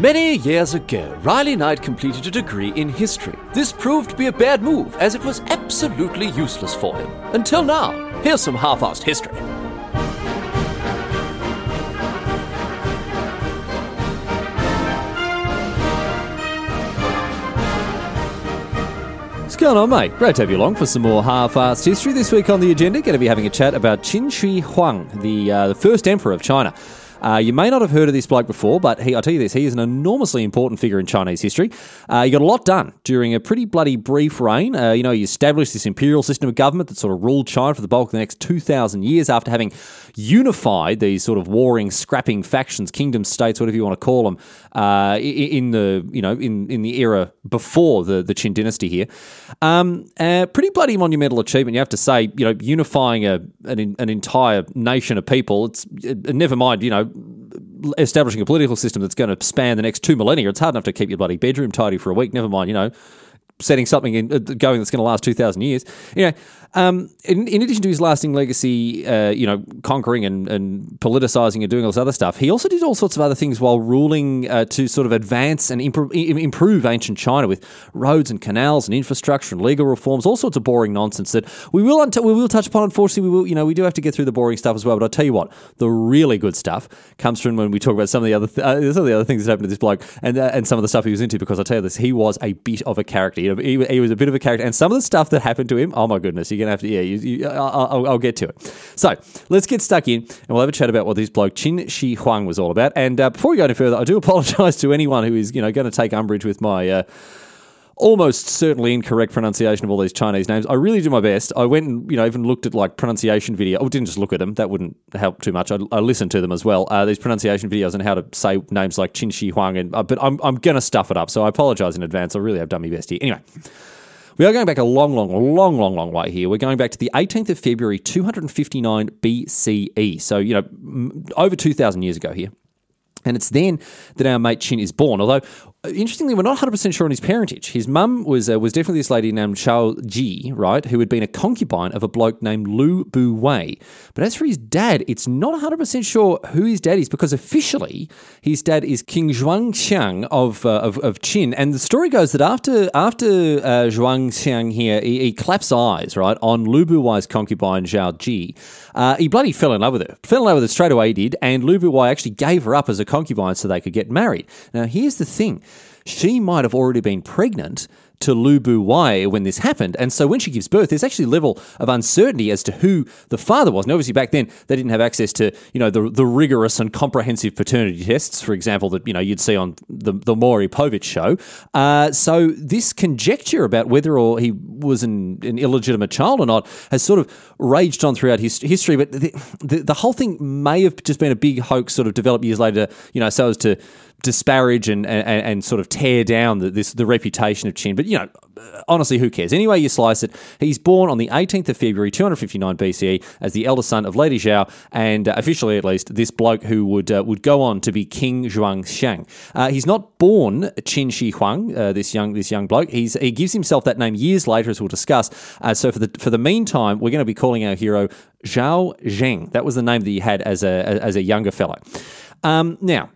Many years ago, Riley Knight completed a degree in history. This proved to be a bad move, as it was absolutely useless for him. Until now. Here's some half assed history. What's going on, mate? Great to have you along for some more half-assed history. This week on the agenda, going to be having a chat about Qin Shi Huang, the uh, the first emperor of China. Uh, you may not have heard of this bloke before, but he, I'll tell you this, he is an enormously important figure in Chinese history. Uh, he got a lot done during a pretty bloody brief reign. Uh, you know, he established this imperial system of government that sort of ruled China for the bulk of the next 2,000 years after having unified these sort of warring, scrapping factions, kingdom states, whatever you want to call them, uh, in the, you know, in, in the era before the, the Qin dynasty here. Um, uh, pretty bloody monumental achievement, you have to say, you know, unifying a, an, an entire nation of people. It's, never mind, you know, establishing a political system that's going to span the next two millennia. It's hard enough to keep your bloody bedroom tidy for a week. Never mind, you know, setting something in, uh, going that's going to last two thousand years. You know, um, in, in, addition to his lasting legacy, uh, you know, conquering and, and, politicizing and doing all this other stuff, he also did all sorts of other things while ruling uh, to sort of advance and improve, improve ancient China with roads and canals and infrastructure and legal reforms, all sorts of boring nonsense that we will we will touch upon. Unfortunately, we will, you know, we do have to get through the boring stuff as well. But I'll tell you what, the really good stuff comes from when we talk about some of the other th- uh, some of the other things that happened to this bloke and uh, and some of the stuff he was into. Because I'll tell you this, he was a bit of a character. He, he, was a bit of a character, and some of the stuff that happened to him, oh my goodness, you're gonna have to yeah. You, you, I'll, I'll, get to it. So let's get stuck in and we'll have a chat about what this bloke Qin Shi Huang was all about. And uh, before we go any further, I do apologise to anyone who is you know going to take umbrage with my. Uh, almost certainly incorrect pronunciation of all these Chinese names. I really do my best. I went and you know even looked at like pronunciation video. I didn't just look at them; that wouldn't help too much. I, I listened to them as well. Uh, these pronunciation videos on how to say names like Qin Shi Huang, and uh, but I'm I'm gonna stuff it up. So I apologise in advance. I really have done my best here. Anyway. We are going back a long, long, long, long, long way here. We're going back to the 18th of February, 259 BCE. So, you know, over 2,000 years ago here. And it's then that our mate Qin is born. Although interestingly, we're not 100% sure on his parentage. His mum was uh, was definitely this lady named Zhao Ji, right, who had been a concubine of a bloke named Lu Bu Wei. But as for his dad, it's not 100% sure who his dad is because officially his dad is King Zhuang Xiang of, uh, of, of Qin. And the story goes that after after uh, Zhuang Xiang here, he, he, claps eyes, right, on Lu Bu Wei's concubine Zhao Ji, uh, he bloody fell in love with her. Fell in love with her straight away, he did. And Lu Buwei actually gave her up as a concubine so they could get married. Now, here's the thing she might have already been pregnant to Lu Bu Wei when this happened. And so when she gives birth, there's actually a level of uncertainty as to who the father was. And obviously back then they didn't have access to, you know, the, the rigorous and comprehensive paternity tests, for example, that, you know, you'd see on the, the Maury Povich show. Uh, so this conjecture about whether or he was an, an, illegitimate child or not has sort of raged on throughout his, history. But the, the, the whole thing may have just been a big hoax sort of developed years later, you know, so as to disparage and, and, and sort of tear down the, this the reputation of Qin. But you know, honestly, who cares? Anyway, you slice it. He's born on the 18th of February, 259 BCE, as the eldest son of Lady Zhao, and uh, officially at least, this bloke who would uh, would go on to be King Zhuang Xiang. Uh, he's not born Qin Shi Huang, uh, this young this young bloke. He's he gives himself that name years later, as we'll discuss. Uh, so for the for the meantime, we're going to be calling our hero Zhao Zheng. That was the name that he had as a as a younger fellow. Um, now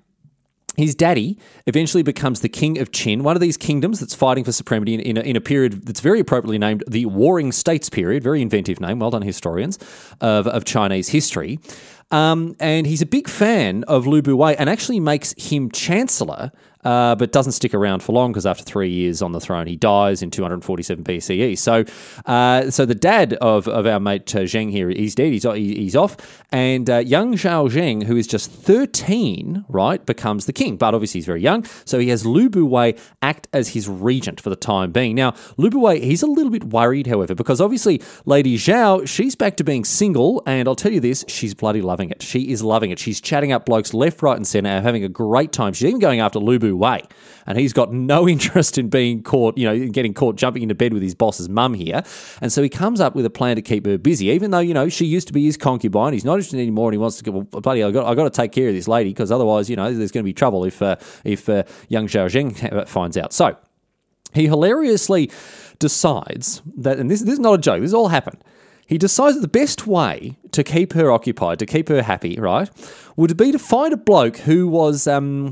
his daddy eventually becomes the king of Qin, one of these kingdoms that's fighting for supremacy in, in, a, in, a, period that's very appropriately named the Warring States period. Very inventive name, well done, historians of, of Chinese history. Um, and he's a big fan of Lu Bu Wei and actually makes him chancellor uh, but doesn't stick around for long because after three years on the throne, he dies in 247 BCE. So, uh, so the dad of, of our mate uh, Zheng here, he's dead. He's he's off, and uh, young Zhao Zheng, who is just 13, right, becomes the king. But obviously he's very young, so he has Lu Bu Wei act as his regent for the time being. Now, Lu Bu Wei, he's a little bit worried, however, because obviously Lady Zhao, she's back to being single, and I'll tell you this, she's bloody loving it. She is loving it. She's chatting up blokes left, right, and centre, having a great time. She's even going after Lu Wei. And he's got no interest in being caught, you know, getting caught jumping into bed with his boss's mum here. And so he comes up with a plan to keep her busy, even though, you know, she used to be his concubine. He's not interested anymore and he wants to go, well, bloody, I've got, I've got to take care of this lady because otherwise, you know, there's going to be trouble if, uh, if uh, young Zhao Zheng finds out. So he hilariously decides that, and this, this is not a joke, this all happened he decides that the best way to keep her occupied, to keep her happy, right, would be to find a bloke who was um,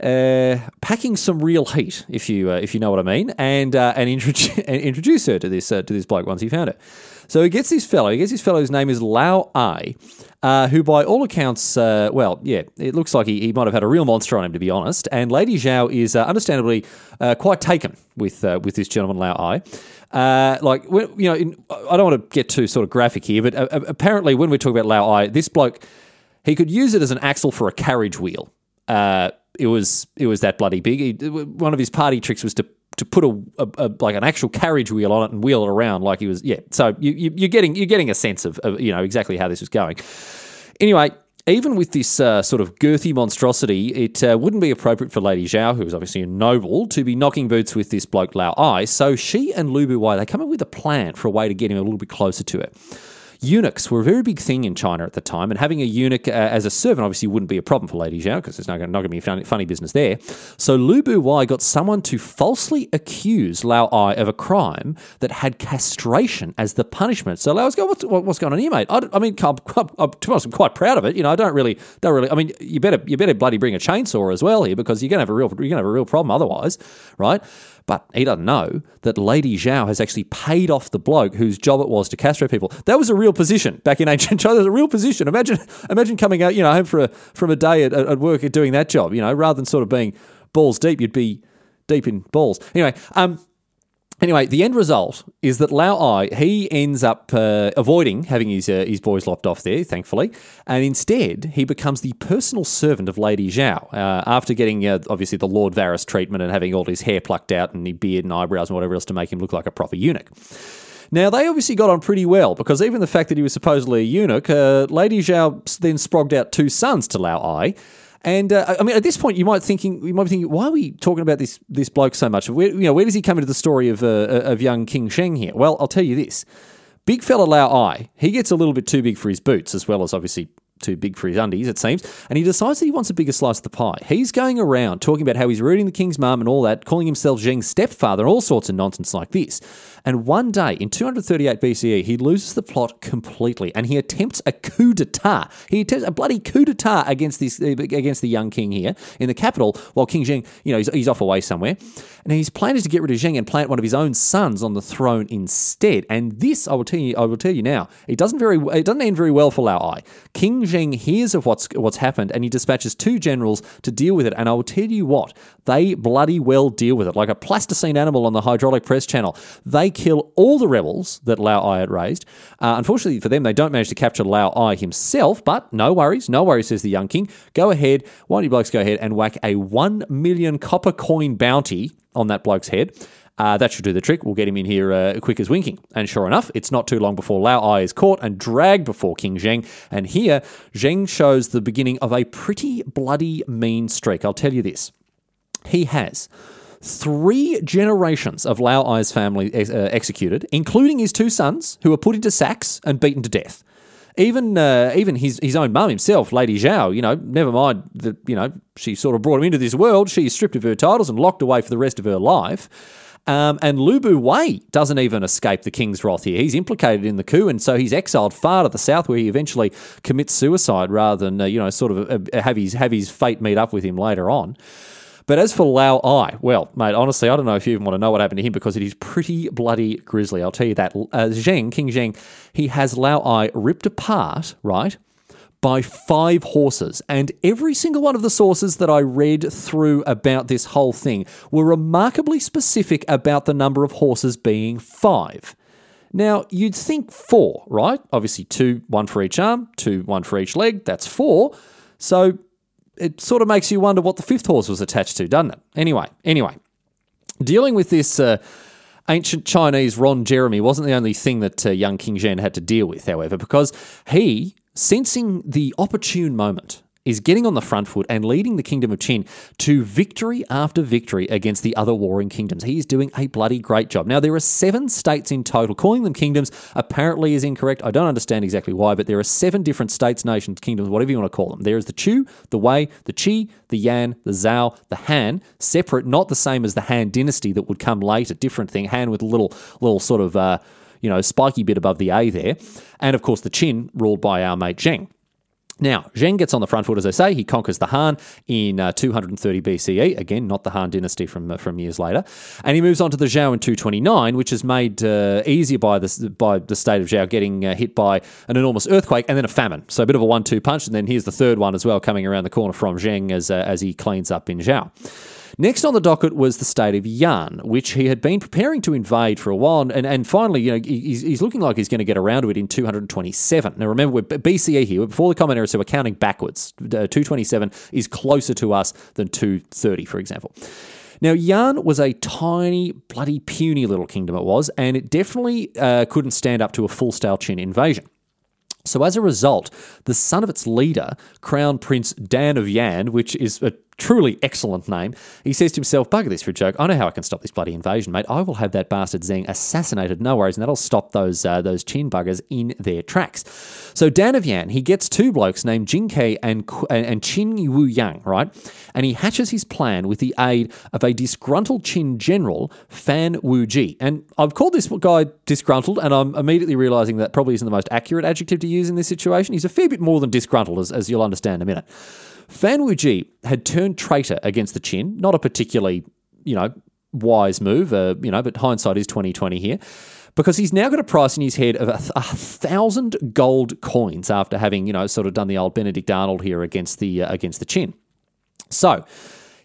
uh, packing some real heat, if you uh, if you know what I mean, and uh, and, introduce and introduce her to this uh, to this bloke once he found her. So he gets this fellow. He gets this fellow whose name is Lao Ai, uh, who by all accounts, well, yeah, it looks like he, he might have had a real monster on him, to be honest. And Lady Zhao is understandably quite taken with with this gentleman Lao Ai. Uh, like you know, in, I don't want to get too sort of graphic here, but uh, apparently when we talk about Lao Ai, this bloke he could use it as an axle for a carriage wheel. Uh, it was it was that bloody big. He, one of his party tricks was to to put a, a, a, like an actual carriage wheel on it and wheel it around like he was. Yeah, so you, you, are getting you're getting a sense of, of you know exactly how this was going. Anyway, even with this uh, sort of girthy monstrosity, it uh, wouldn't be appropriate for Lady Zhao, who was obviously a noble, to be knocking boots with this bloke Lao Ai. So she and Lu Buwei, they come up with a plan for a way to get him a little bit closer to it eunuchs were a very big thing in China at the time, and having a eunuch uh, as a servant obviously wouldn't be a problem for Lady Zhao because there's not going to be funny, funny business there. So Lu Buwei got someone to falsely accuse Lao Ai of a crime that had castration as the punishment. So Lao's go, what's, what's going on here, mate? I, I mean, I'm, I'm, I'm, to be honest, I'm quite proud of it. You know, I don't really, don't really. I mean, you better, you better bloody bring a chainsaw as well here because you're going to have a real, you're going to have a real problem otherwise, right? But he doesn't know that Lady Zhao has actually paid off the bloke whose job it was to castrate people. That was a real position back in ancient China. There's a real position. Imagine, imagine coming out, you know, home for a, from a day at, at work doing that job. You know, rather than sort of being balls deep, you'd be deep in balls. Anyway, um, Anyway, the end result is that Lao Ai he ends up uh, avoiding having his uh, his boys lopped off there, thankfully, and instead he becomes the personal servant of Lady Zhao uh, after getting uh, obviously the Lord Varys treatment and having all his hair plucked out and his beard and eyebrows and whatever else to make him look like a proper eunuch. Now, they obviously got on pretty well because even the fact that he was supposedly a eunuch, uh, Lady Zhao then sprogged out two sons to Lao Ai. And uh, I mean, at this point, you might thinking you might be thinking, why are we talking about this this bloke so much? Where, you know, where does he come into the story of uh, of young King Zheng here? Well, I'll tell you this: big fella Lao Ai, he gets a little bit too big for his boots, as well as obviously too big for his undies, it seems, and he decides that he wants a bigger slice of the pie. He's going around talking about how he's rooting the king's mum and all that, calling himself Zheng's stepfather and all sorts of nonsense like this. And one day, in 238 BCE, he loses the plot completely and he attempts a coup d'etat. He attempts a bloody coup d'etat against this against the young king here in the capital, while King Zheng, you know, he's, he's off away somewhere. And his plan is to get rid of Zheng and plant one of his own sons on the throne instead. And this, I will tell you, I will tell you now, it doesn't very, it doesn't end very well for Lao Ai. King Zheng hears of what's what's happened and he dispatches two generals to deal with it. And I will tell you what, they bloody well deal with it like a plasticine animal on the hydraulic press channel. They kill all the rebels that Lao Ai had raised. Uh, unfortunately for them, they don't manage to capture Lao Ai himself, but no worries, no worries, says the young king. Go ahead, why don't you blokes go ahead and whack a one million copper coin bounty on that bloke's head. Uh, that should do the trick. We'll get him in here uh, quick as winking. And sure enough, it's not too long before Lao Ai is caught and dragged before King Zheng. And here, Zheng shows the beginning of a pretty bloody mean streak. I'll tell you this. He has three generations of Lao Ai's family ex- uh, executed, including his two sons, who were put into sacks and beaten to death. Even uh, even his his own mum himself, Lady Zhao, you know, never mind that you know she sort of brought him into this world. She's stripped of her titles and locked away for the rest of her life. Um, and Lu Wei doesn't even escape the king's wrath here. He's implicated in the coup, and so he's exiled far to the south, where he eventually commits suicide rather than uh, you know sort of uh, have his have his fate meet up with him later on. But as for Lao Ai, well, mate, honestly, I don't know if you even want to know what happened to him because it is pretty bloody grisly. I'll tell you that. Uh, Zheng, King Zheng, he has Lao Ai ripped apart, right? by five horses. And every single one of the sources that I read through about this whole thing were remarkably specific about the number of horses being five. Now, you'd think four, right? Obviously, two, one for each arm, two, one for each leg. That's four. So it sort of makes you wonder what the fifth horse was attached to, doesn't it? Anyway, anyway, dealing with this uh, ancient Chinese Ron Jeremy wasn't the only thing that uh, young King Zheng had to deal with, however, because he, sensing the opportune moment, is getting on the front foot and leading the kingdom of Qin to victory after victory against the other warring kingdoms. He is doing a bloody great job. Now, there are seven states in total. Calling them kingdoms apparently is incorrect. I don't understand exactly why, but there are seven different states, nations, kingdoms, whatever you want to call them. There is the Chu, the Wei, the Qi, the Yan, the Zhao, the Han, separate, not the same as the Han dynasty that would come later, different thing. Han with a little, little sort of, uh, you know, spiky bit above the A there. And of course, the Qin, ruled by our mate Zheng. Now, Zheng gets on the front foot, as I say. He conquers the Han in uh, 230 BCE. Again, not the Han dynasty from uh, from years later. And he moves on to the Zhao in 229, which is made uh, easier by the, by the state of Zhao getting uh, hit by an enormous earthquake and then a famine. So a bit of a one-two punch. And then here's the third one as well coming around the corner from Zheng as, uh, as he cleans up in Zhao. Next on the docket was the state of Yan, which he had been preparing to invade for a while, and, and finally, you know, he's, he's looking like he's going to get around to it in 227. Now, remember, we're BCE here, before the Common Era, so we're counting backwards. Uh, 227 is closer to us than 230, for example. Now, Yan was a tiny, bloody, puny little kingdom, it was, and it definitely uh, couldn't stand up to a full scale Qin invasion. So, as a result, the son of its leader, Crown Prince Dan of Yan, which is a truly excellent name, he says to himself, Bugger this for a joke. I know how I can stop this bloody invasion, mate. I will have that bastard Zheng assassinated, no worries, and that'll stop those uh, those Qin buggers in their tracks. So, Dan of Yan, he gets two blokes named Jing Ke and, and Qin Wu Yang, right? And he hatches his plan with the aid of a disgruntled Qin general, Fan Wuji. And I've called this guy disgruntled, and I'm immediately realizing that probably isn't the most accurate adjective to use in this situation. He's a fair bit more than disgruntled, as, as you'll understand in a minute. Fan Wuji had turned traitor against the Qin, not a particularly, you know, wise move, uh, you know, but hindsight is 2020 here. Because he's now got a price in his head of a, a thousand gold coins after having, you know, sort of done the old Benedict Arnold here against the uh, against the Qin. So,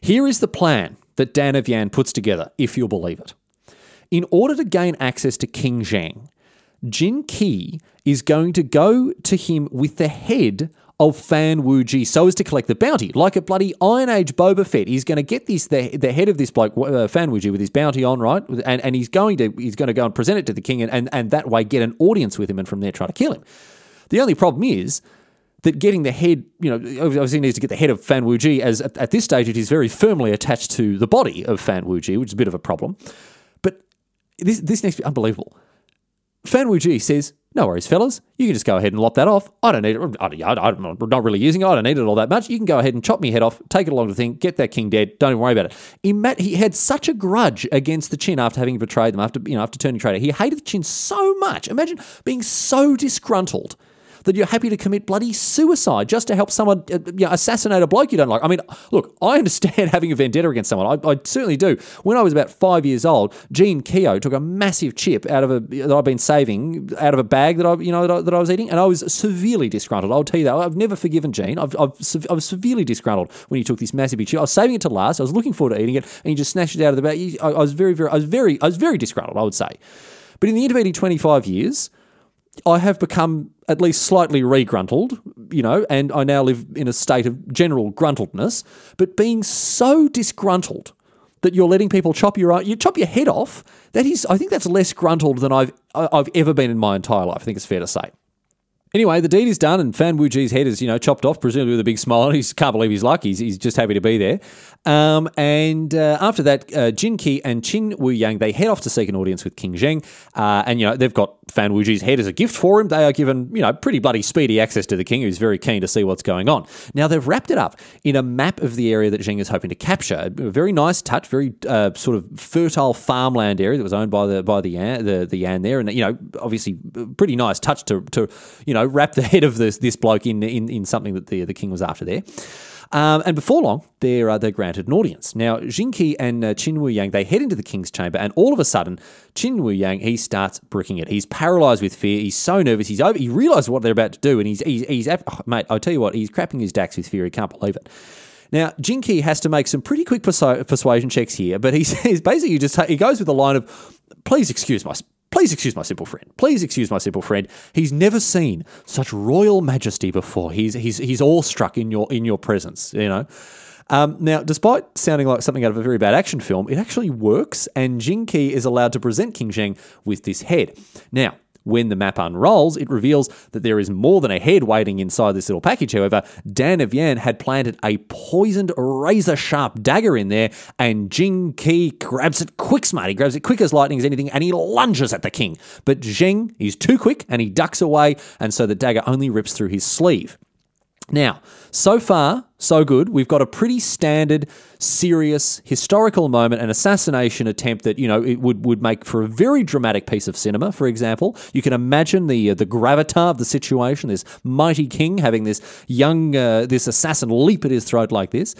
here is the plan that Dan of Yan puts together, if you'll believe it. In order to gain access to King Zheng, Jing Ke is going to go to him with the head of Fan Wuji so as to collect the bounty. Like a bloody Iron Age Boba Fett, he's going to get this the, the head of this bloke uh, Fan Wuji with his bounty on, right? And and he's going to he's going to go and present it to the king and, and and that way get an audience with him and from there try to kill him. The only problem is that getting the head, you know, obviously needs to get the head of Fan Wuji as at, at this stage it is very firmly attached to the body of Fan Wuji, which is a bit of a problem. But this this next bit unbelievable. Fan Wuji says, no worries, fellas. You can just go ahead and lop that off. I don't need it. I, am not really using it. I don't need it all that much. You can go ahead and chop me head off, take it along the thing, get that king dead. Don't even worry about it. He had such a grudge against the Qin after having betrayed them, after you know, after turning traitor. He hated the Qin so much. Imagine being so disgruntled that you're happy to commit bloody suicide just to help someone uh, you know, assassinate a bloke you don't like. I mean, look, I understand having a vendetta against someone. I, I certainly do. When I was about five years old, Jean Keogh took a massive chip out of a that I've been saving out of a bag that I you know that I, that I was eating, and I was severely disgruntled. I'll tell you that. I've never forgiven Jean. I've, I've I was severely disgruntled when he took this massive chip. I was saving it to last. I was looking forward to eating it, and he just snatched it out of the bag. I, I was very, very, I was very, I was very disgruntled. I would say. But in the intervening 25 years, I have become at least slightly regruntled, you know, and I now live in a state of general gruntledness. But being so disgruntled that you're letting people chop your you chop your head off, that is, I think that's less gruntled than I've I've ever been in my entire life. I think it's fair to say. Anyway, the deed is done, and Fan Wuji's head is, you know, chopped off, presumably with a big smile. And he can't believe he's lucky. He's, he's just happy to be there. Um, and uh, after that, uh, Jing Ke and Qin Wu Yang, they head off to seek an audience with King Zheng. Uh, and, you know, they've got Fan Wuji's head as a gift for him. They are given, you know, pretty bloody speedy access to the king, who's very keen to see what's going on. Now, they've wrapped it up in a map of the area that Zheng is hoping to capture. A very nice touch, very uh, sort of fertile farmland area that was owned by the by the Yan, the, the Yan there. And, you know, obviously, pretty nice touch to, to you know, wrap the head of this this bloke in in, in something that the the king was after there. Um, and before long, they're, uh, they're granted an audience. Now, Jing Ke and uh, Qin Wu Yang, they head into the king's chamber, and all of a sudden, Qin Wu Yang, he starts bricking it. He's paralyzed with fear. He's so nervous. He's over, he realizes what they're about to do, and he's, he's, he's oh, mate, I'll tell you what, he's crapping his dax with fear. He can't believe it. Now, Jing Ke has to make some pretty quick persu- persuasion checks here, but he's, he's basically just, he goes with the line of, please excuse my Please excuse my simple friend. Please excuse my simple friend. He's never seen such royal majesty before. He's he's he's awestruck in your in your presence. You know. Um, now, despite sounding like something out of a very bad action film, it actually works, and Jing Ke is allowed to present King Zheng with this head. Now, when the map unrolls, it reveals that there is more than a head waiting inside this little package. However, Dan of Yan had planted a poisoned razor sharp dagger in there, and Jing Ke grabs it quick smart. He grabs it quick as lightning as anything, and he lunges at the king. But Zheng is too quick and he ducks away, and so the dagger only rips through his sleeve. Now, so far, so good. We've got a pretty standard, serious, historical moment, an assassination attempt that you know it would, would make for a very dramatic piece of cinema. For example, you can imagine the uh, the gravitas of the situation. This mighty king having this young uh, this assassin leap at his throat like this.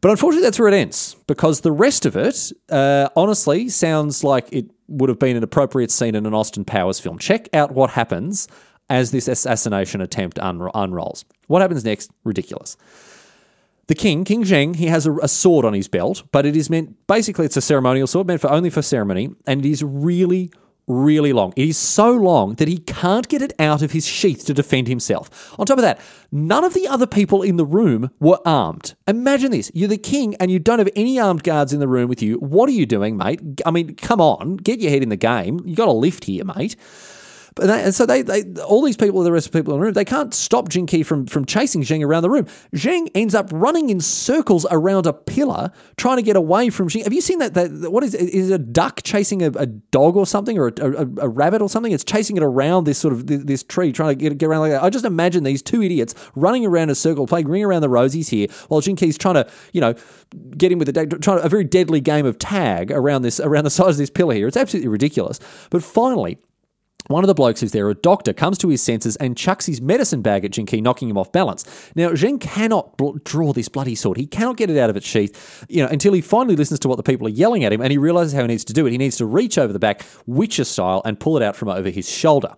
But unfortunately, that's where it ends because the rest of it, uh, honestly, sounds like it would have been an appropriate scene in an Austin Powers film. Check out what happens as this assassination attempt un- unrolls. What happens next? Ridiculous. The king, King Zheng, he has a, a, sword on his belt, but it is meant basically it's a ceremonial sword meant for only for ceremony, and it is really, really long. It is so long that he can't get it out of his sheath to defend himself. On top of that, none of the other people in the room were armed. Imagine this: you're the king, and you don't have any armed guards in the room with you. What are you doing, mate? I mean, come on, get your head in the game. You got a lift here, mate. But they, and so they, they, all these people, the rest of the people in the room, they can't stop Jing Ke from, from chasing Zheng around the room. Zheng ends up running in circles around a pillar, trying to get away from Zheng. Have you seen that? that what is? Is a duck chasing a, a dog or something, or a, a, a, rabbit or something? It's chasing it around this sort of this, this tree, trying to get, get around like that. I just imagine these two idiots running around a circle, playing ring around the rosies here, while Jing Ke's trying to, you know, get in with a trying to, a very deadly game of tag around this around the size of this pillar here. It's absolutely ridiculous. But finally one of the blokes who's there, a doctor, comes to his senses and chucks his medicine bag at Jing Ke, knocking him off balance. Now, Zheng cannot bl- draw this bloody sword. He cannot get it out of its sheath, you know, until he finally listens to what the people are yelling at him and he realizes how he needs to do it. He needs to reach over the back, Witcher style, and pull it out from over his shoulder.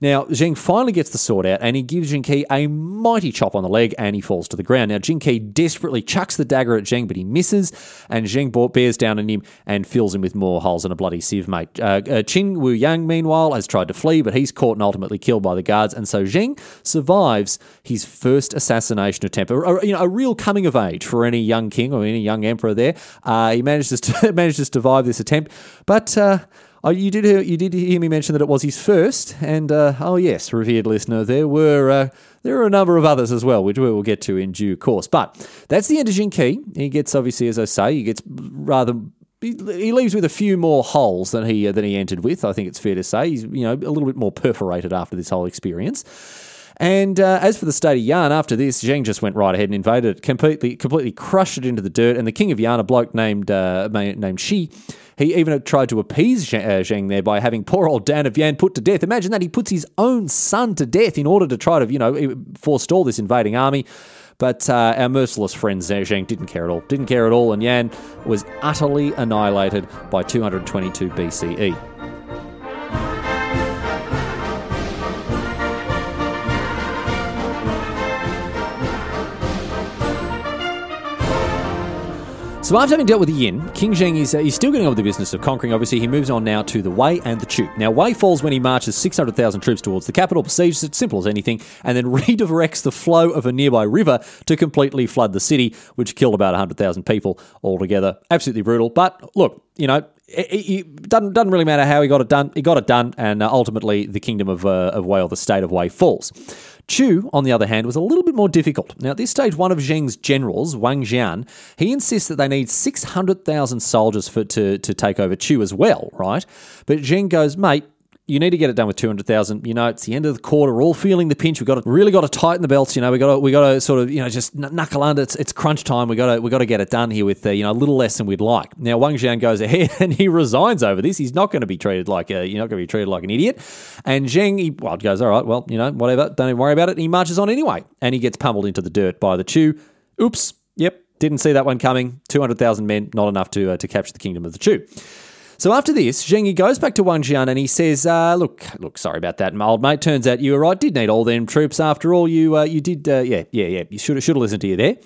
Now, Zheng finally gets the sword out and he gives Jing Ke a mighty chop on the leg and he falls to the ground. Now, Jing Ke desperately chucks the dagger at Zheng, but he misses, and Zheng bears down on him and fills him with more holes than a bloody sieve, mate. Uh, uh, Qin Wu Yang, meanwhile, has tried to flee, but he's caught and ultimately killed by the guards, and so Zheng survives his first assassination attempt. A, a you know, a real coming of age for any young king or any young emperor there. Uh, he manages to, manages to survive this attempt, but. Uh, Oh, you did hear, you did hear me mention that it was his first, and uh, oh yes, revered listener, there were uh, there are a number of others as well, which we will get to in due course. But that's the end of Jing Ke. He gets obviously, as I say, he gets rather he leaves with a few more holes than he uh, than he entered with. I think it's fair to say he's you know a little bit more perforated after this whole experience. And uh, as for the state of Yan, after this, Zheng just went right ahead and invaded it, completely completely crushed it into the dirt. And the king of Yan, a bloke named uh, named Shi, he even tried to appease uh, Zheng there by having poor old Dan of Yan put to death. Imagine that he puts his own son to death in order to try to, you know, forestall this invading army. But uh, our merciless friend Zheng didn't care at all. Didn't care at all, and Yan was utterly annihilated by 222 BCE. So after having dealt with the Yin, King Zheng is uh, he's still getting on with the business of conquering. Obviously, he moves on now to the Wei and the Chu. Now, Wei falls when he marches 600,000 troops towards the capital, besieges it, simple as anything, and then redirects the flow of a nearby river to completely flood the city, which killed about 100,000 people altogether. Absolutely brutal. But look, you know, it, it, doesn't doesn't really matter how he got it done. He got it done, and uh, ultimately the kingdom of uh, of Wei, or the state of Wei, falls. Chu, on the other hand, was a little bit more difficult. Now, at this stage, one of Zheng's generals, Wang Jian, he insists that they need 600,000 soldiers for to, to take over Chu as well, right? But Zheng goes, mate, you need to get it done with 200,000. You know, it's the end of the quarter. We're all feeling the pinch. We've got to really got to tighten the belts. You know, we got to, we got to sort of, you know, just knuckle under. It's, it's crunch time. We got to, we got to get it done here with, uh, you know, a little less than we'd like. Now, Wang Jian goes ahead and he resigns over this. He's not going to be treated like a, you're not going to be treated like an idiot. And Zheng, he, well, goes, all right, well, you know, whatever. Don't even worry about it. And he marches on anyway. And he gets pummeled into the dirt by the Chu. Oops. Yep. Didn't see that one coming. 200,000 men, not enough to, uh, to capture the kingdom of the Chu. So after this, Zheng goes back to Wang Jian and he says, uh, "Look, look, sorry about that, my old mate. Turns out you were right. Did need all them troops after all. You, uh, you did, uh, yeah, yeah, yeah. You should should have listened to you there."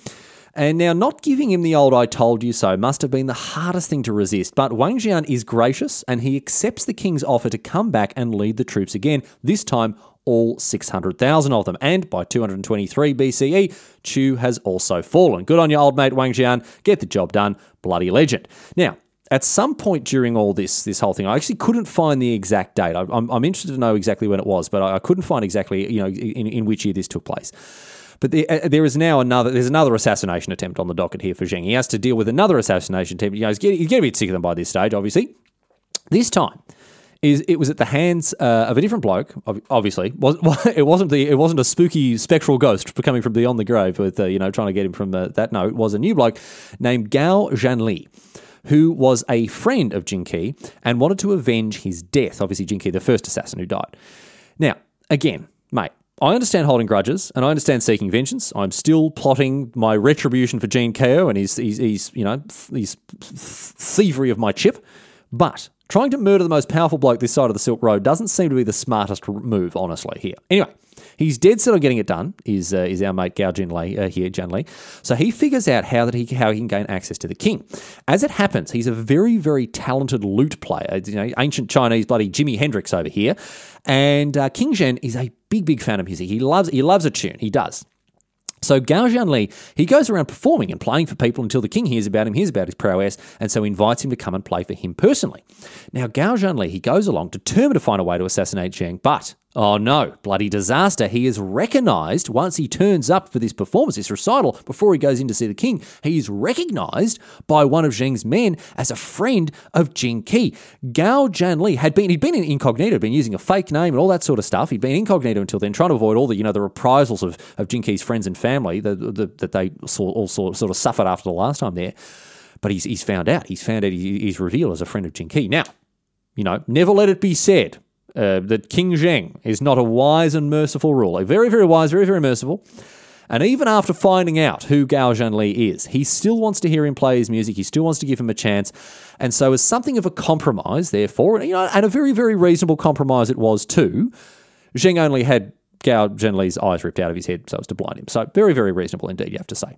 And now, not giving him the old I told you so must have been the hardest thing to resist. But Wang Jian is gracious and he accepts the king's offer to come back and lead the troops again, this time all 600,000 of them. And by 223 BCE, Chu has also fallen. Good on you, old mate Wang Jian. Get the job done. Bloody legend. Now, at some point during all this this whole thing, I actually couldn't find the exact date. I, am I'm interested to know exactly when it was, but I, I couldn't find exactly you know in, in which year this took place. But there, uh, there is now another. There's another assassination attempt on the docket here for Zheng. He has to deal with another assassination attempt. You know, he's getting, he's getting a bit sick of them by this stage, obviously. This time, is it was at the hands uh, of a different bloke. Obviously, it wasn't the it wasn't a spooky spectral ghost coming from beyond the grave with uh, you know trying to get him from uh, that. No, it was a new bloke named Gao Zhanli who was a friend of Jing Ke and wanted to avenge his death. Obviously, Jing Ke, the first assassin who died. Now, again, mate, I understand holding grudges and I understand seeking vengeance. I'm still plotting my retribution for Jean Keogh and his, his, his you know, his thievery of my chip. But trying to murder the most powerful bloke this side of the Silk Road doesn't seem to be the smartest move, honestly, here. Anyway, He's dead set on getting it done. Is uh, is our mate Gao Jinlei uh, here, Jinlei? So he figures out how that he how he can gain access to the king. As it happens, he's a very very talented lute player. You know, ancient Chinese bloody Jimi Hendrix over here, and uh, King Zheng is a big big fan of music. He loves he loves a tune. He does. So Gao Zhanli, he goes around performing and playing for people until the king hears about him, hears about his prowess, and so invites him to come and play for him personally. Now Gao Zhanli, he goes along determined to find a way to assassinate Zheng, but Oh no, bloody disaster. He is recognized once he turns up for this performance, this recital, before he goes in to see the king. He is recognized by one of Zheng's men as a friend of Jing Ke. Gao Zhanli had been, he'd been in incognito, been using a fake name and all that sort of stuff. He'd been incognito until then, trying to avoid all the, you know, the reprisals of, of Jing Ke's friends and family that, that they saw, all sort, sort of suffered after the last time there. But he's, he's found out. He's found out he's revealed as a friend of Jing Ke. Now, you know, never let it be said uh, that King Zheng is not a wise and merciful ruler. Very, very wise, very, very merciful. And even after finding out who Gao Zhanli is, he still wants to hear him play his music. He still wants to give him a chance. And so, as something of a compromise, therefore, you know, and a very, very reasonable compromise it was too, Zheng only had Gao Zhanli's eyes ripped out of his head so as to blind him. So, very, very reasonable indeed, you have to say.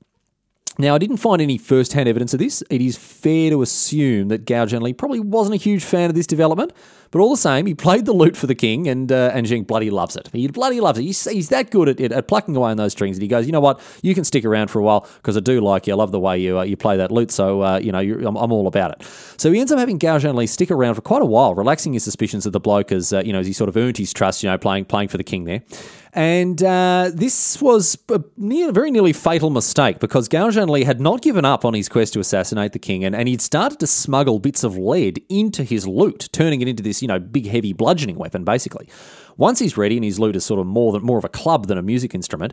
Now, I didn't find any first hand evidence of this. It is fair to assume that Gao Zhanli probably wasn't a huge fan of this development, but all the same, he played the lute for the king, and uh, and Zheng bloody loves it. He bloody loves it. He's, he's that good at, at plucking away on those strings, and he goes, you know what, you can stick around for a while because I do like you. I love the way you uh, you play that lute, so uh, you know I'm, I'm, all about it. So he ends up having Gao Zhanli stick around for quite a while, relaxing his suspicions of the bloke as uh, you know as he sort of earned his trust, you know, playing playing for the king there. And uh, this was a near, very nearly fatal mistake because Gao Zhanli had not given up on his quest to assassinate the king, and, and he'd started to smuggle bits of lead into his lute, turning it into this, you know, big heavy bludgeoning weapon, basically. Once he's ready and his lute is sort of more than more of a club than a music instrument,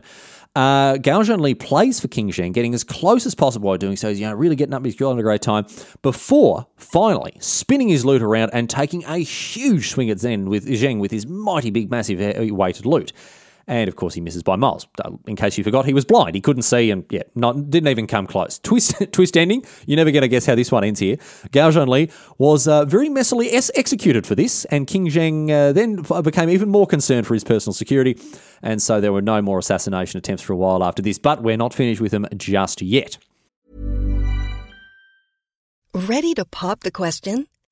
uh, Gao Zhanli plays for King Zheng, getting as close as possible by doing so. He's you know, really getting up his girl in a great time before finally spinning his lute around and taking a huge swing at Zen with Zheng with his mighty big, massive weighted lute. And of course, he misses by miles. In case you forgot, he was blind. He couldn't see and, yeah, not, didn't even come close. Twist twist ending. You're never going to guess how this one ends here. Gao Zhanli was uh, very messily es- executed for this, and King Zheng uh, then became even more concerned for his personal security. And so there were no more assassination attempts for a while after this. But we're not finished with him just yet. Ready to pop the question?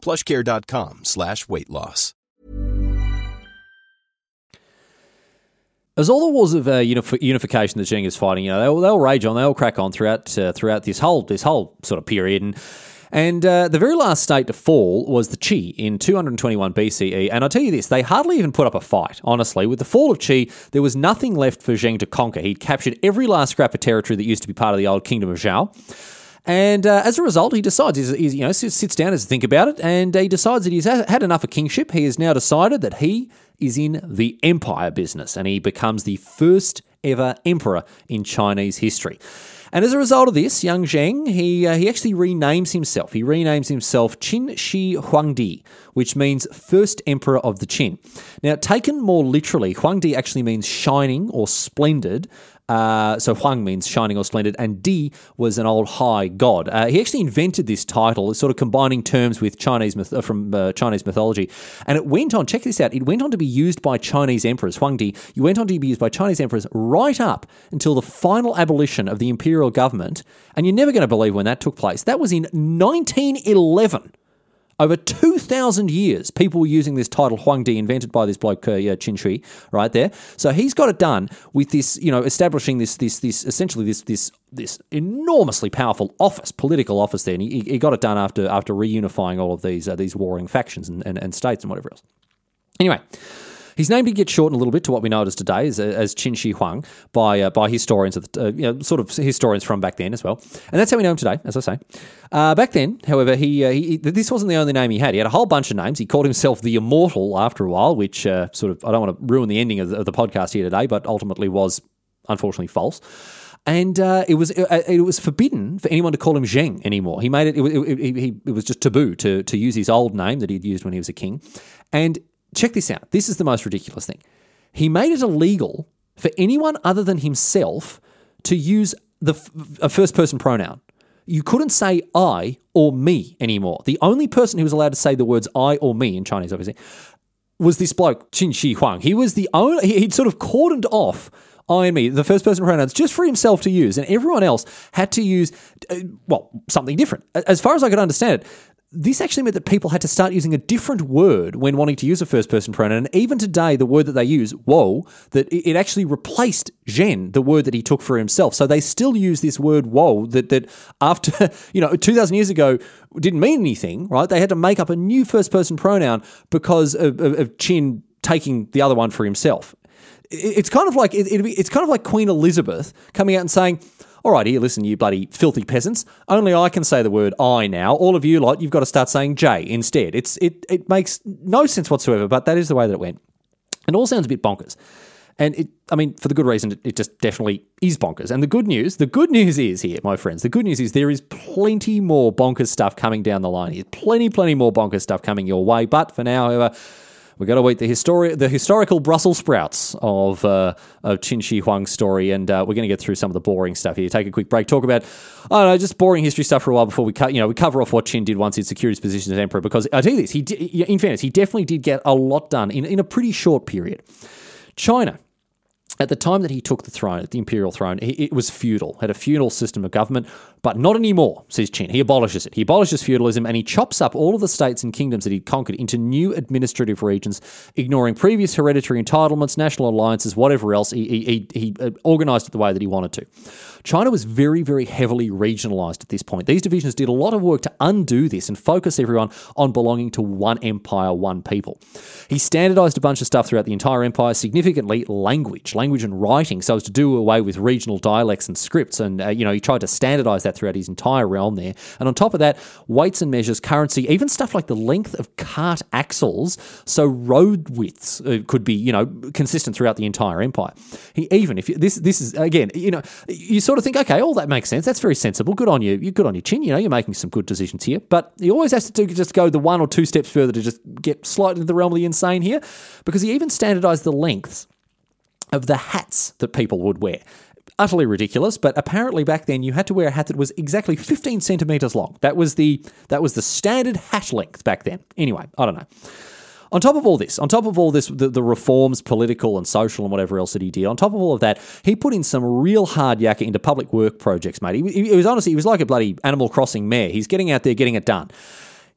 plushcare.com slash weight loss. As all the wars of uh, unif- unification that Zheng is fighting, you know, they'll, they'll rage on, they'll crack on throughout uh, throughout this whole this whole sort of period, and and uh, the very last state to fall was the Qi in 221 BCE. And I'll tell you this, they hardly even put up a fight, honestly. With the fall of Qi, there was nothing left for Zheng to conquer. He'd captured every last scrap of territory that used to be part of the old kingdom of Zhao. And uh, as a result, he decides, he's, he's, you know, sits down to think about it, and he decides that he's had enough of kingship. He has now decided that he is in the empire business, and he becomes the first ever emperor in Chinese history. And as a result of this, young Zheng, he, uh, he actually renames himself. He renames himself Qin Shi Huangdi, which means first emperor of the Qin. Now, taken more literally, Huangdi actually means shining or splendid, uh, so Huang means shining or splendid, and Di was an old high god. Uh, he actually invented this title, sort of combining terms with Chinese myth- uh, from uh, Chinese mythology, and it went on. Check this out. It went on to be used by Chinese emperors. Huang Di. You went on to be used by Chinese emperors right up until the final abolition of the imperial government, and you're never going to believe when that took place. That was in 1911. Over 2,000 years, people were using this title Huangdi, invented by this bloke, uh, Qin Shi, right there. So he's got it done with this, you know, establishing this, this, this, essentially this, this, this enormously powerful office, political office there. And he, he got it done after, after reunifying all of these, uh, these warring factions and, and, and states and whatever else. Anyway, his name did get shortened a little bit to what we know it as today as, as Qin Shi Huang by uh, by historians of the, uh, you know, sort of historians from back then as well, and that's how we know him today, as I say. Uh, back then, however, he, uh, he, this wasn't the only name he had. He had a whole bunch of names. He called himself the Immortal after a while, which uh, sort of I don't want to ruin the ending of the, of the podcast here today, but ultimately was unfortunately false and uh, it was it, it, was forbidden for anyone to call him Zheng anymore. He made it it, it, it was just taboo to to use his old name that he'd used when he was a king, and check this out. This is the most ridiculous thing. He made it illegal for anyone other than himself to use the a first person pronoun. You couldn't say I or me anymore. The only person who was allowed to say the words I or me in Chinese, obviously, was this bloke Qin Shi Huang. He was the only. He'd sort of cordoned off I and me, the first person pronouns, just for himself to use, and everyone else had to use, uh, well, something different. As far as I could understand it, this actually meant that people had to start using a different word when wanting to use a first person pronoun. And even today, the word that they use, whoa, that it actually replaced Zhen, the word that he took for himself. So they still use this word whoa that, that after, you know, 2,000 years ago didn't mean anything, right? They had to make up a new first person pronoun because of, of, of Qin taking the other one for himself. It's kind of like it, be, it's kind of like Queen Elizabeth coming out and saying, all right, here, listen, you bloody filthy peasants. Only I can say the word I now. All of you lot, you've got to start saying J instead. It's it it makes no sense whatsoever, but that is the way that it went. And it all sounds a bit bonkers. And it, I mean, for the good reason, it just definitely is bonkers. And the good news, the good news is here, my friends, the good news is there is plenty more bonkers stuff coming down the line. Here. Plenty, plenty more bonkers stuff coming your way. But for now, however, We've got to wait the histori- the historical Brussels sprouts of uh, of Qin Shi Huang's story, and uh, we're going to get through some of the boring stuff here. Take a quick break, talk about I don't know, just boring history stuff for a while before we cut. You know, we cover off what Qin did once he secured his position as emperor. Because I tell you this, he did, in fairness, he definitely did get a lot done in in a pretty short period. China at the time that he took the throne, the imperial throne, it was feudal, had a feudal system of government, but not anymore, says Qin. He abolishes it. He abolishes feudalism and he chops up all of the states and kingdoms that he'd conquered into new administrative regions, ignoring previous hereditary entitlements, national alliances, whatever else. He, he, he uh, organized it the way that he wanted to. China was very, very heavily regionalized at this point. These divisions did a lot of work to undo this and focus everyone on belonging to one empire, one people. He standardized a bunch of stuff throughout the entire empire, significantly language, language and writing, so as to do away with regional dialects and scripts. And, uh, you know, he tried to standardize that throughout his entire realm there. And on top of that, weights and measures, currency, even stuff like the length of cart axles, so road widths uh, could be, you know, consistent throughout the entire empire. He even, if you, this, this is, again, you know, you sort of think, okay, all that makes sense. That's very sensible. Good on you. You're good on your chin. You know, you're making some good decisions here. But he always has to do, just go the one or two steps further to just get slightly into the realm of the insane here, because he even standardized the lengths of the hats that people would wear utterly ridiculous, but apparently back then you had to wear a hat that was exactly 15 centimeters long. That was the that was the standard hat length back then. Anyway, I don't know. On top of all this, on top of all this, the, the, reforms, political and social and whatever else that he did, on top of all of that, he put in some real hard yakka into public work projects, mate. He, he was honestly, he was like a bloody Animal Crossing mayor. He's getting out there, getting it done.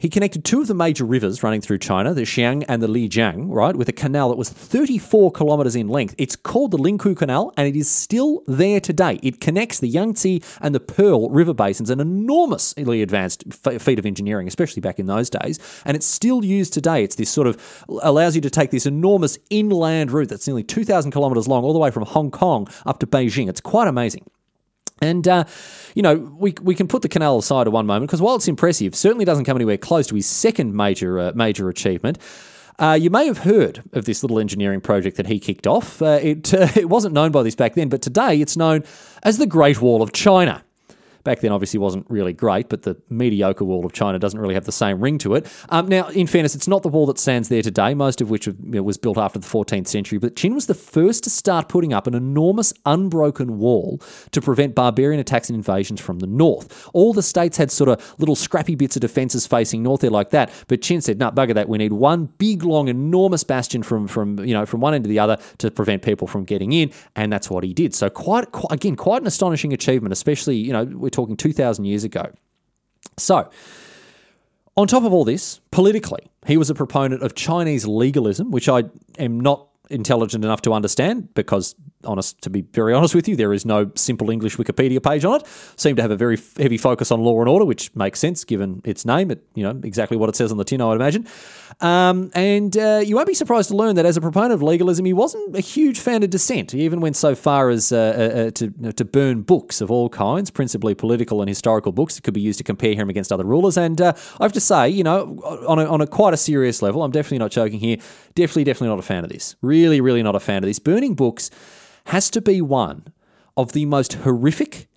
He connected two of the major rivers running through China, the Xiang and the Lijiang, right, with a canal that was 34 kilometers in length. It's called the Lingqu Canal, and it is still there today. It connects the Yangtze and the Pearl river basins, an enormously advanced feat of engineering, especially back in those days, and it's still used today. It's this sort of allows you to take this enormous inland route that's nearly 2,000 kilometers long, all the way from Hong Kong up to Beijing. It's quite amazing. And, uh, you know, we, we can put the canal aside at one moment because while it's impressive, certainly doesn't come anywhere close to his second major uh, major achievement. Uh, you may have heard of this little engineering project that he kicked off. Uh, it, it wasn't known by this back then, but today it's known as the Great Wall of China. Back then, obviously, wasn't really great, but the mediocre wall of China doesn't really have the same ring to it. Um, now, in fairness, it's not the wall that stands there today, most of which was built after the 14th century, but Qin was the first to start putting up an enormous unbroken wall to prevent barbarian attacks and invasions from the north. All the states had sort of little scrappy bits of defences facing north there like that, but Qin said, no, bugger that, we need one big, long, enormous bastion from, from, you know, from one end to the other to prevent people from getting in, and that's what he did. So quite, quite again, quite an astonishing achievement, especially, you know, talking 2,000 years ago. So, on top of all this, politically, he was a proponent of Chinese legalism, which I am not intelligent enough to understand because honest to be very honest with you there is no simple english wikipedia page on it. Seem to have a very heavy focus on law and order which makes sense given its name. It you know exactly what it says on the tin i would imagine. Um, and uh, you won't be surprised to learn that as a proponent of legalism he wasn't a huge fan of dissent. He even went so far as uh, uh, uh to, to burn books of all kinds principally political and historical books that could be used to compare him against other rulers. And uh, i have to say you know on a, on a quite a serious level i'm definitely not joking here definitely definitely not a fan of this. really really really not a fan of this burning books has to be one of the most horrific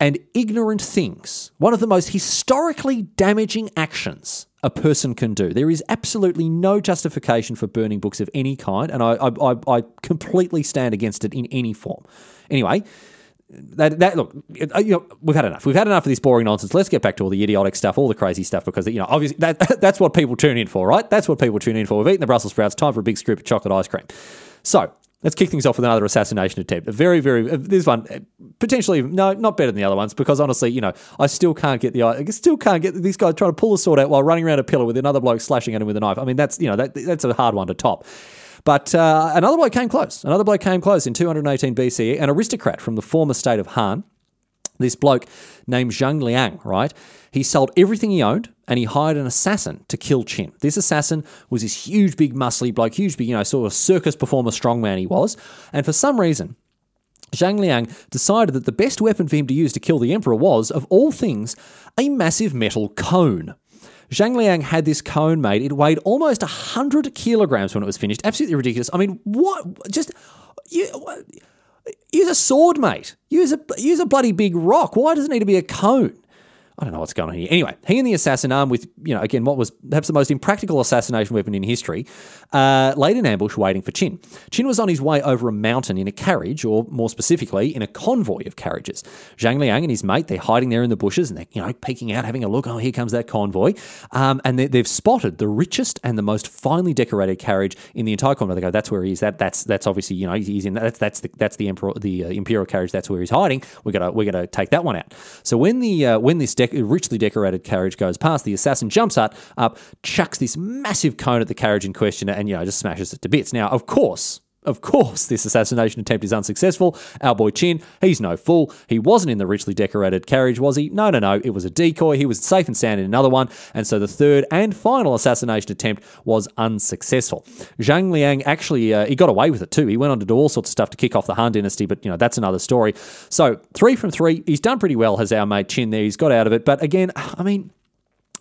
and ignorant things, one of the most historically damaging actions a person can do. There is absolutely no justification for burning books of any kind, and I, I, I completely stand against it in any form. Anyway, that, that look, uh, you know, we've had enough. We've had enough of this boring nonsense. Let's get back to all the idiotic stuff, all the crazy stuff, because you know, obviously, that, that's what people tune in for, right? That's what people tune in for. We've eaten the Brussels sprouts. Time for a big scoop of chocolate ice cream. So Let's kick things off with another assassination attempt. A very, very uh, this one uh, potentially no, not better than the other ones because honestly, you know, I still can't get the I still can't get these guys trying to pull the sword out while running around a pillar with another bloke slashing at him with a knife. I mean, that's you know that, that's a hard one to top. But uh, another bloke came close. Another bloke came close in 218 BCE. An aristocrat from the former state of Han. This bloke named Zhang Liang, right? He sold everything he owned and he hired an assassin to kill Qin. This assassin was this huge, big, muscly bloke, huge, big, you know, sort of circus performer strongman he was. And for some reason, Zhang Liang decided that the best weapon for him to use to kill the emperor was, of all things, a massive metal cone. Zhang Liang had this cone made. It weighed almost 100 kilograms when it was finished. Absolutely ridiculous. I mean, what? Just. You, use a sword, mate. Use a use a bloody big rock. Why does it need to be a cone? I don't know what's going on here. Anyway, he and the assassin, armed with, you know, again, what was perhaps the most impractical assassination weapon in history, uh, laid in ambush waiting for Qin. Qin was on his way over a mountain in a carriage, or more specifically, in a convoy of carriages. Zhang Liang and his mate, they're hiding there in the bushes and they're, you know, peeking out, having a look. Oh, here comes that convoy. Um, and they, have spotted the richest and the most finely decorated carriage in the entire convoy. They go, that's where he is. That, that's, that's obviously, you know, he's in, that's, that's the, that's the emperor, the uh, imperial carriage. That's where he's hiding. We're going to, we're going to take that one out. So when the, uh, when this deck richly decorated carriage goes past. The assassin jumps up, up, chucks this massive cone at the carriage in question, and you know just smashes it to bits. Now, of course, of course, this assassination attempt is unsuccessful. Our boy Qin, he's no fool. He wasn't in the richly decorated carriage, was he? No, no, no. It was a decoy. He was safe and sound in another one. And so the third and final assassination attempt was unsuccessful. Zhang Liang actually, uh, he got away with it too. He went on to do all sorts of stuff to kick off the Han dynasty, but, you know, that's another story. So three from three. He's done pretty well, has our mate Qin there. He's got out of it. But again, I mean,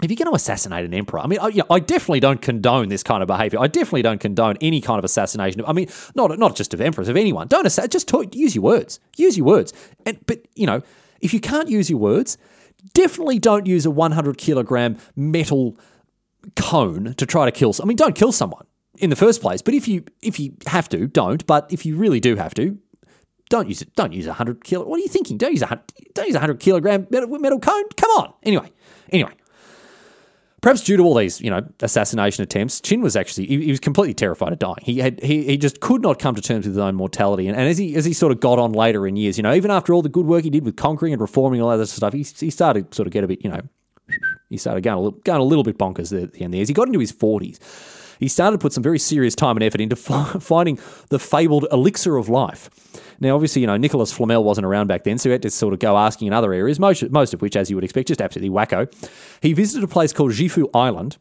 if you're going to assassinate an emperor, I mean, I, I, definitely don't condone this kind of behavior. I definitely don't condone any kind of assassination. I mean, not not just of emperors, of anyone. Don't assa- just talk, use your words. Use your words. And but you know, if you can't use your words, definitely don't use a 100 kilogram metal cone to try to kill. I mean, don't kill someone in the first place. But if you if you have to, don't. But if you really do have to, don't use it. Don't use a 100 kilo. What are you thinking? Don't use a don't use a 100 kilogram metal, metal cone. Come on. Anyway, anyway. Perhaps due to all these, you know, assassination attempts, Qin was actually he, he, was completely terrified of dying. He had he, he just could not come to terms with his own mortality. And, and as he as he sort of got on later in years, you know, even after all the good work he did with conquering and reforming all that stuff, he, he started sort of get a bit, you know, he started going a little, going a little bit bonkers at the end there. As he got into his forties, he started to put some very serious time and effort into finding the fabled elixir of life. Now, obviously, you know, Nicholas Flamel wasn't around back then, so he had to sort of go asking in other areas, most, most of which, as you would expect, just absolutely wacko. He visited a place called Zhifu Island,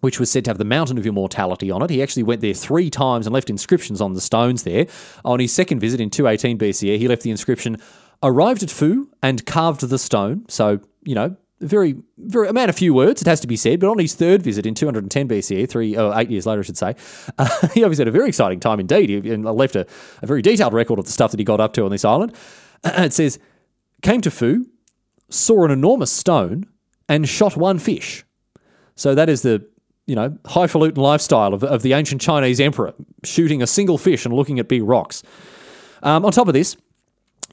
which was said to have the Mountain of Immortality on it. He actually went there three times and left inscriptions on the stones there. On his second visit in 218 BCE, he left the inscription, arrived at Fu and carved the stone. So, you know, very, very a man of few words. It has to be said, but on his third visit in 210 BCE, three oh, eight years later, I should say, uh, he obviously had a very exciting time indeed, he, left a, a very detailed record of the stuff that he got up to on this island. it says, came to Fu, saw an enormous stone, and shot one fish. So that is the you know highfalutin lifestyle of, of the ancient Chinese emperor, shooting a single fish and looking at big rocks. Um, on top of this,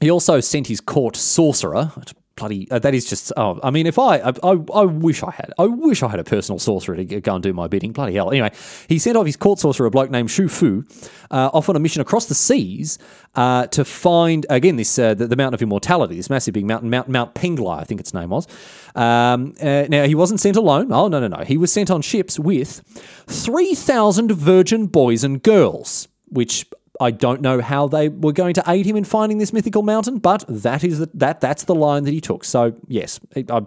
he also sent his court sorcerer. Bloody, uh, that is just. Oh, I mean, if I, I, I, wish I had, I wish I had a personal sorcerer to go and do my bidding. Bloody hell. Anyway, he sent off his court sorcerer, a bloke named Xu Fu, uh, off on a mission across the seas uh, to find again this uh, the, the, mountain of immortality, this massive big mountain, Mount Mount Penglai, I think its name was. Um, uh, now he wasn't sent alone. Oh no no no, he was sent on ships with three thousand virgin boys and girls, which I don't know how they were going to aid him in finding this mythical mountain, but that is the, that that's the line that he took. So yes, I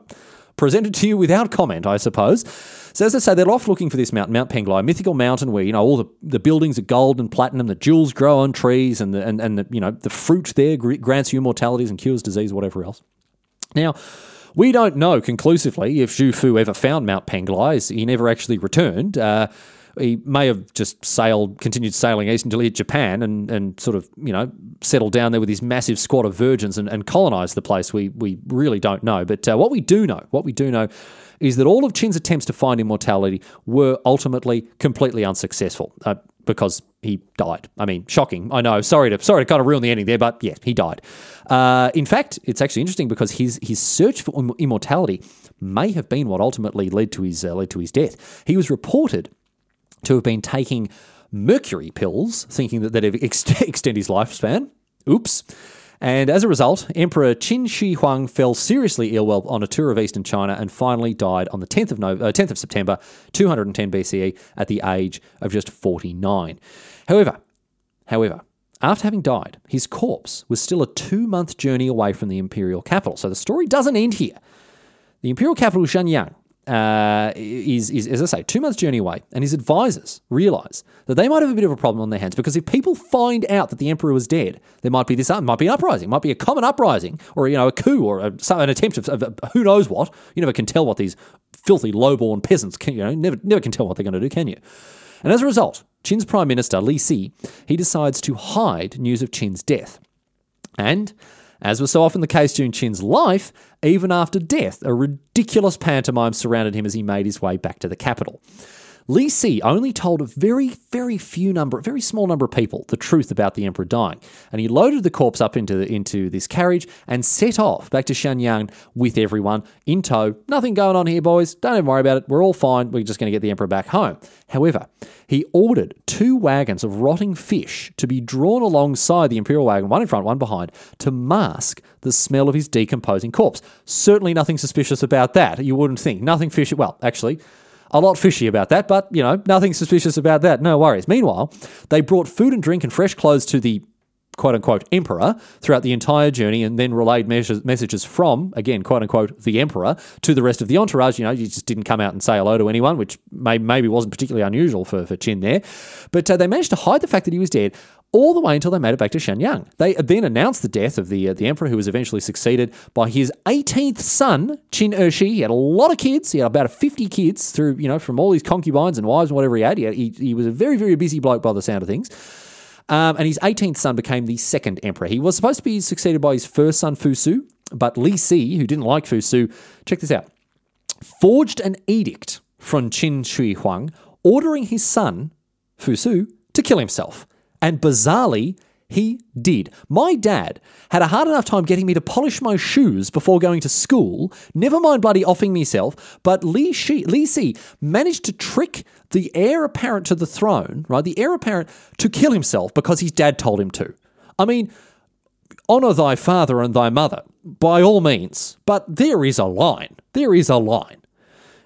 presented to you without comment, I suppose. So as I say, they're off looking for this mountain, Mount Penglai, mythical mountain where you know all the, the buildings are gold and platinum, the jewels grow on trees, and the and, and the you know the fruit there grants you immortalities and cures disease, whatever else. Now. We don't know conclusively if Xu Fu ever found Mount Penglai. He never actually returned. Uh, he may have just sailed, continued sailing east until he hit Japan and, and sort of, you know, settled down there with his massive squad of virgins and, and colonized the place. We, we really don't know. But uh, what we do know, what we do know is that all of Qin's attempts to find immortality were ultimately completely unsuccessful. Uh, because he died. I mean, shocking. I know. Sorry to sorry to kind of ruin the ending there, but yeah, he died. Uh, in fact, it's actually interesting because his his search for immortality may have been what ultimately led to his uh, led to his death. He was reported to have been taking mercury pills, thinking that they'd extend his lifespan. Oops. And as a result, Emperor Qin Shi Huang fell seriously ill while on a tour of eastern China and finally died on the 10th of, uh, 10th of September 210 BCE at the age of just 49. However, however, after having died, his corpse was still a two month journey away from the imperial capital. So the story doesn't end here. The imperial capital, Xianyang, uh, is, is, as I say, two months' journey away, and his advisors realize that they might have a bit of a problem on their hands because if people find out that the emperor was dead, there might be this, uh, might be an uprising, might be a common uprising, or you know, a coup, or a, an attempt of, of, who knows what. You never can tell what these filthy, low-born peasants can, you know, never, never can tell what they're going to do, can you? And as a result, Qin's prime minister Li Si he decides to hide news of Qin's death, and as was so often the case during Qin's life, even after death, a ridiculous pantomime surrounded him as he made his way back to the capital. Li Si only told a very, very few number, very small number of people the truth about the emperor dying, and he loaded the corpse up into into this carriage and set off back to Xianyang with everyone in tow. Nothing going on here, boys. Don't even worry about it. We're all fine. We're just going to get the emperor back home. However, he ordered two wagons of rotting fish to be drawn alongside the imperial wagon, one in front, one behind, to mask the smell of his decomposing corpse. Certainly nothing suspicious about that. You wouldn't think. Nothing fishy. Well, actually a lot fishy about that, but, you know, nothing suspicious about that. No worries. Meanwhile, they brought food and drink and fresh clothes to the quote unquote emperor throughout the entire journey and then relayed messages from, again, quote unquote, the emperor to the rest of the entourage. You know, you just didn't come out and say hello to anyone, which may, maybe wasn't particularly unusual for, for Qin there. But uh, they managed to hide the fact that he was dead all the way until they made it back to Xianyang. They then announced the death of the uh, the emperor, who was eventually succeeded by his 18th son, Qin Ershi. He had a lot of kids. He had about 50 kids through, you know, from all his concubines and wives and whatever he had. He, had, he, he was a very, very busy bloke by the sound of things. Um, and his 18th son became the second emperor. He was supposed to be succeeded by his first son, Fusu, but Li Si, who didn't like Fusu, check this out, forged an edict from Qin Shi Huang ordering his son, Fusu, to kill himself. And bizarrely, he did. My dad had a hard enough time getting me to polish my shoes before going to school, never mind bloody offing myself, but Li, Shi, Si managed to trick the heir apparent to the throne, right, the heir apparent, to kill himself because his dad told him to. I mean, honour thy father and thy mother, by all means, but there is a line. There is a line.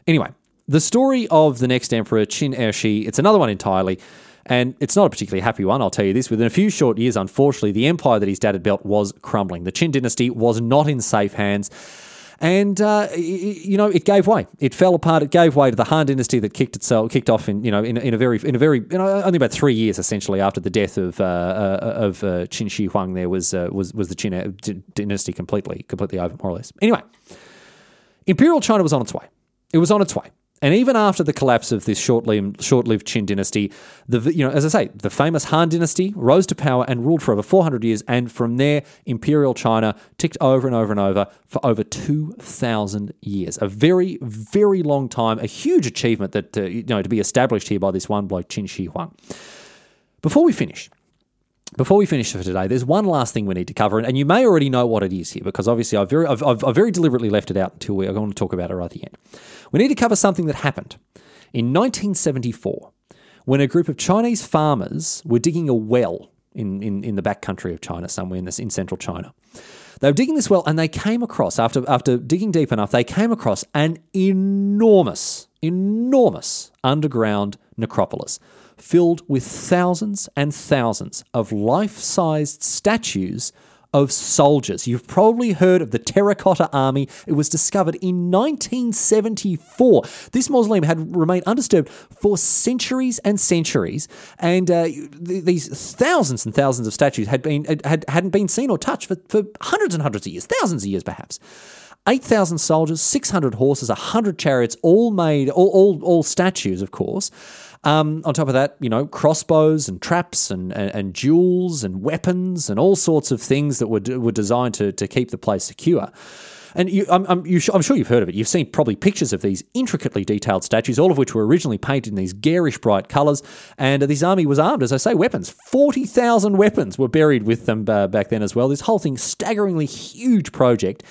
Anyway, the story of the next emperor, Qin Ershi, it's another one entirely. And it's not a particularly happy one, I'll tell you this. Within a few short years, unfortunately, the empire that his dad had built was crumbling. The Qin dynasty was not in safe hands. And uh, you know, it gave way. It fell apart. It gave way to the Han Dynasty that kicked itself, kicked off in you know in, in a very in a very you know, only about three years essentially after the death of uh, uh, of uh, Qin Shi Huang. There was uh, was was the Qin uh, dynasty completely completely over more or less. Anyway, Imperial China was on its way. It was on its way. And even after the collapse of this short-lived, Qin dynasty, the you know, as I say, the famous Han dynasty rose to power and ruled for over 400 years. And from there, Imperial China ticked over and over and over for over 2,000 years. A very, very long time. A huge achievement that uh, you know to be established here by this one bloke, Qin Shi Huang. Before we finish, before we finish for today, there's one last thing we need to cover, and you may already know what it is here because obviously I've very, I've, I've, I've very deliberately left it out until we're going to talk about it right at the end. We need to cover something that happened in 1974 when a group of Chinese farmers were digging a well in, in, in the back country of China, somewhere in, this, in central China. They were digging this well and they came across, after, after digging deep enough, they came across an enormous, enormous underground necropolis filled with thousands and thousands of life sized statues of soldiers. You've probably heard of the Terracotta Army. It was discovered in 1974. This mausoleum had remained undisturbed for centuries and centuries, and uh, th- these thousands and thousands of statues had been had hadn't been seen or touched for, for hundreds and hundreds of years, thousands of years perhaps. 8,000 soldiers, 600 horses, 100 chariots, all made, all, all, all statues, of course. Um, on top of that, you know, crossbows and traps and, and, and jewels and weapons and all sorts of things that were, were designed to, to keep the place secure. And you, I'm, I'm, you, I'm, sure you've heard of it. You've seen probably pictures of these intricately detailed statues, all of which were originally painted in these garish bright colours. And this army was armed, as I say, weapons. 40,000 weapons were buried with them uh, back then as well. This whole thing, staggeringly huge project.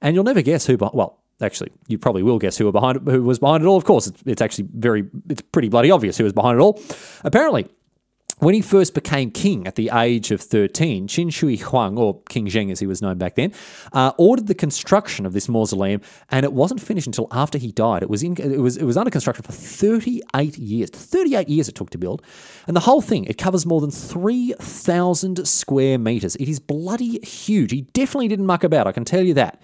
And you'll never guess who, bought well, actually, you probably will guess who were behind it, who was behind it all. Of course, it's, it's actually very, it's pretty bloody obvious who was behind it all. Apparently, when he first became king at the age of 13, Qin Shi Huang, or King Zheng as he was known back then, uh, ordered the construction of this mausoleum, and it wasn't finished until after he died. It was, in, it, was, it was under construction for 38 years. 38 years it took to build. And the whole thing, it covers more than 3,000 square metres. It is bloody huge. He definitely didn't muck about, I can tell you that.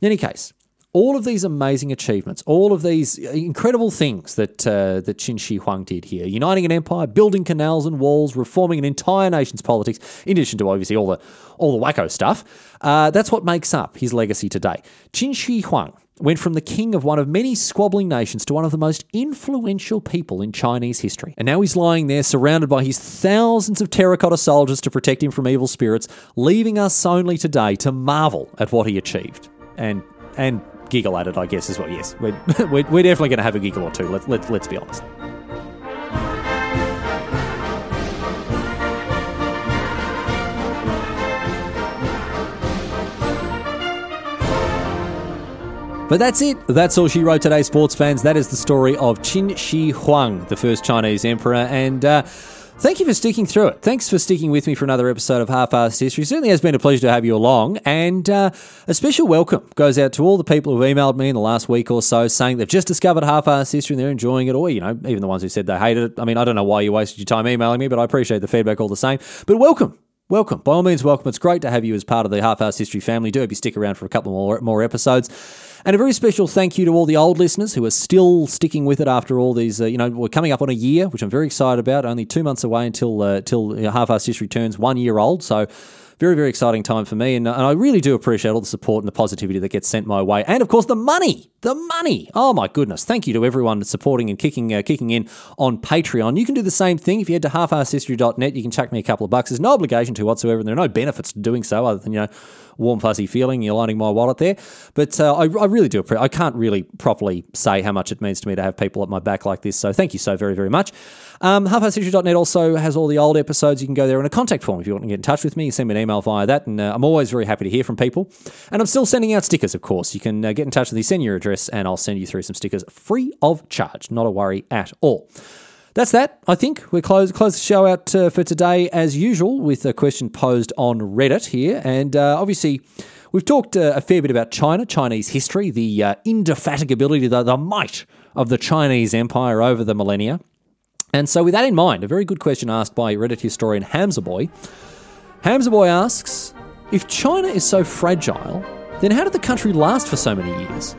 In any case, all of these amazing achievements, all of these incredible things that uh, that Qin Shi Huang did here, uniting an empire, building canals and walls, reforming an entire nation's politics, in addition to obviously all the all the wacko stuff, uh, that's what makes up his legacy today. Qin Shi Huang went from the king of one of many squabbling nations to one of the most influential people in Chinese history. And now he's lying there surrounded by his thousands of terracotta soldiers to protect him from evil spirits, leaving us only today to marvel at what he achieved. And and giggle at it, I guess, is what. Yes, we're, we're, definitely going to have a giggle or two. Let's let, let's be honest. But that's it. That's all she wrote today, sports fans. That is the story of Qin Shi Huang, the first Chinese emperor. And uh, Thank you for sticking through it. Thanks for sticking with me for another episode of Half-Arsed History. It certainly has been a pleasure to have you along. And uh, a special welcome goes out to all the people who've emailed me in the last week or so saying they've just discovered Half-Arsed History and they're enjoying it. Or, you know, even the ones who said they hated it. I mean, I don't know why you wasted your time emailing me, but I appreciate the feedback all the same. But welcome. Welcome. By all means, welcome. It's great to have you as part of the Half-Arsed History family. Do hope you stick around for a couple more, more episodes. And a very special thank you to all the old listeners who are still sticking with it after all these. Uh, you know, we're coming up on a year, which I'm very excited about. Only two months away until uh, till Half-Arsed History turns one year old. So very, very exciting time for me. And, and I really do appreciate all the support and the positivity that gets sent my way. And of course, the money, the money. Oh my goodness. Thank you to everyone supporting and kicking, uh, kicking in on Patreon. You can do the same thing. If you head to halfarsedhistory.net, you can chuck me a couple of bucks. There's no obligation to whatsoever, and there are no benefits to doing so other than, you know, warm fuzzy feeling. You're lining my wallet there, but uh, I, I, really do. I can't really properly say how much it means to me to have people at my back like this. So thank you so very very much. Um, also has all the old episodes. You can go there in a contact form if you want to get in touch with me. You send me an email via that, and uh, I'm always very happy to hear from people. And I'm still sending out stickers, of course. You can uh, get in touch with me, send your address, and I'll send you through some stickers free of charge. Not a worry at all. That's that. I think we close close the show out uh, for today as usual with a question posed on Reddit here, and uh, obviously. We've talked uh, a fair bit about China, Chinese history, the uh, indefatigability, the, the might of the Chinese Empire over the millennia. And so, with that in mind, a very good question asked by Reddit historian Hamzaboy. Hamzaboy asks If China is so fragile, then how did the country last for so many years?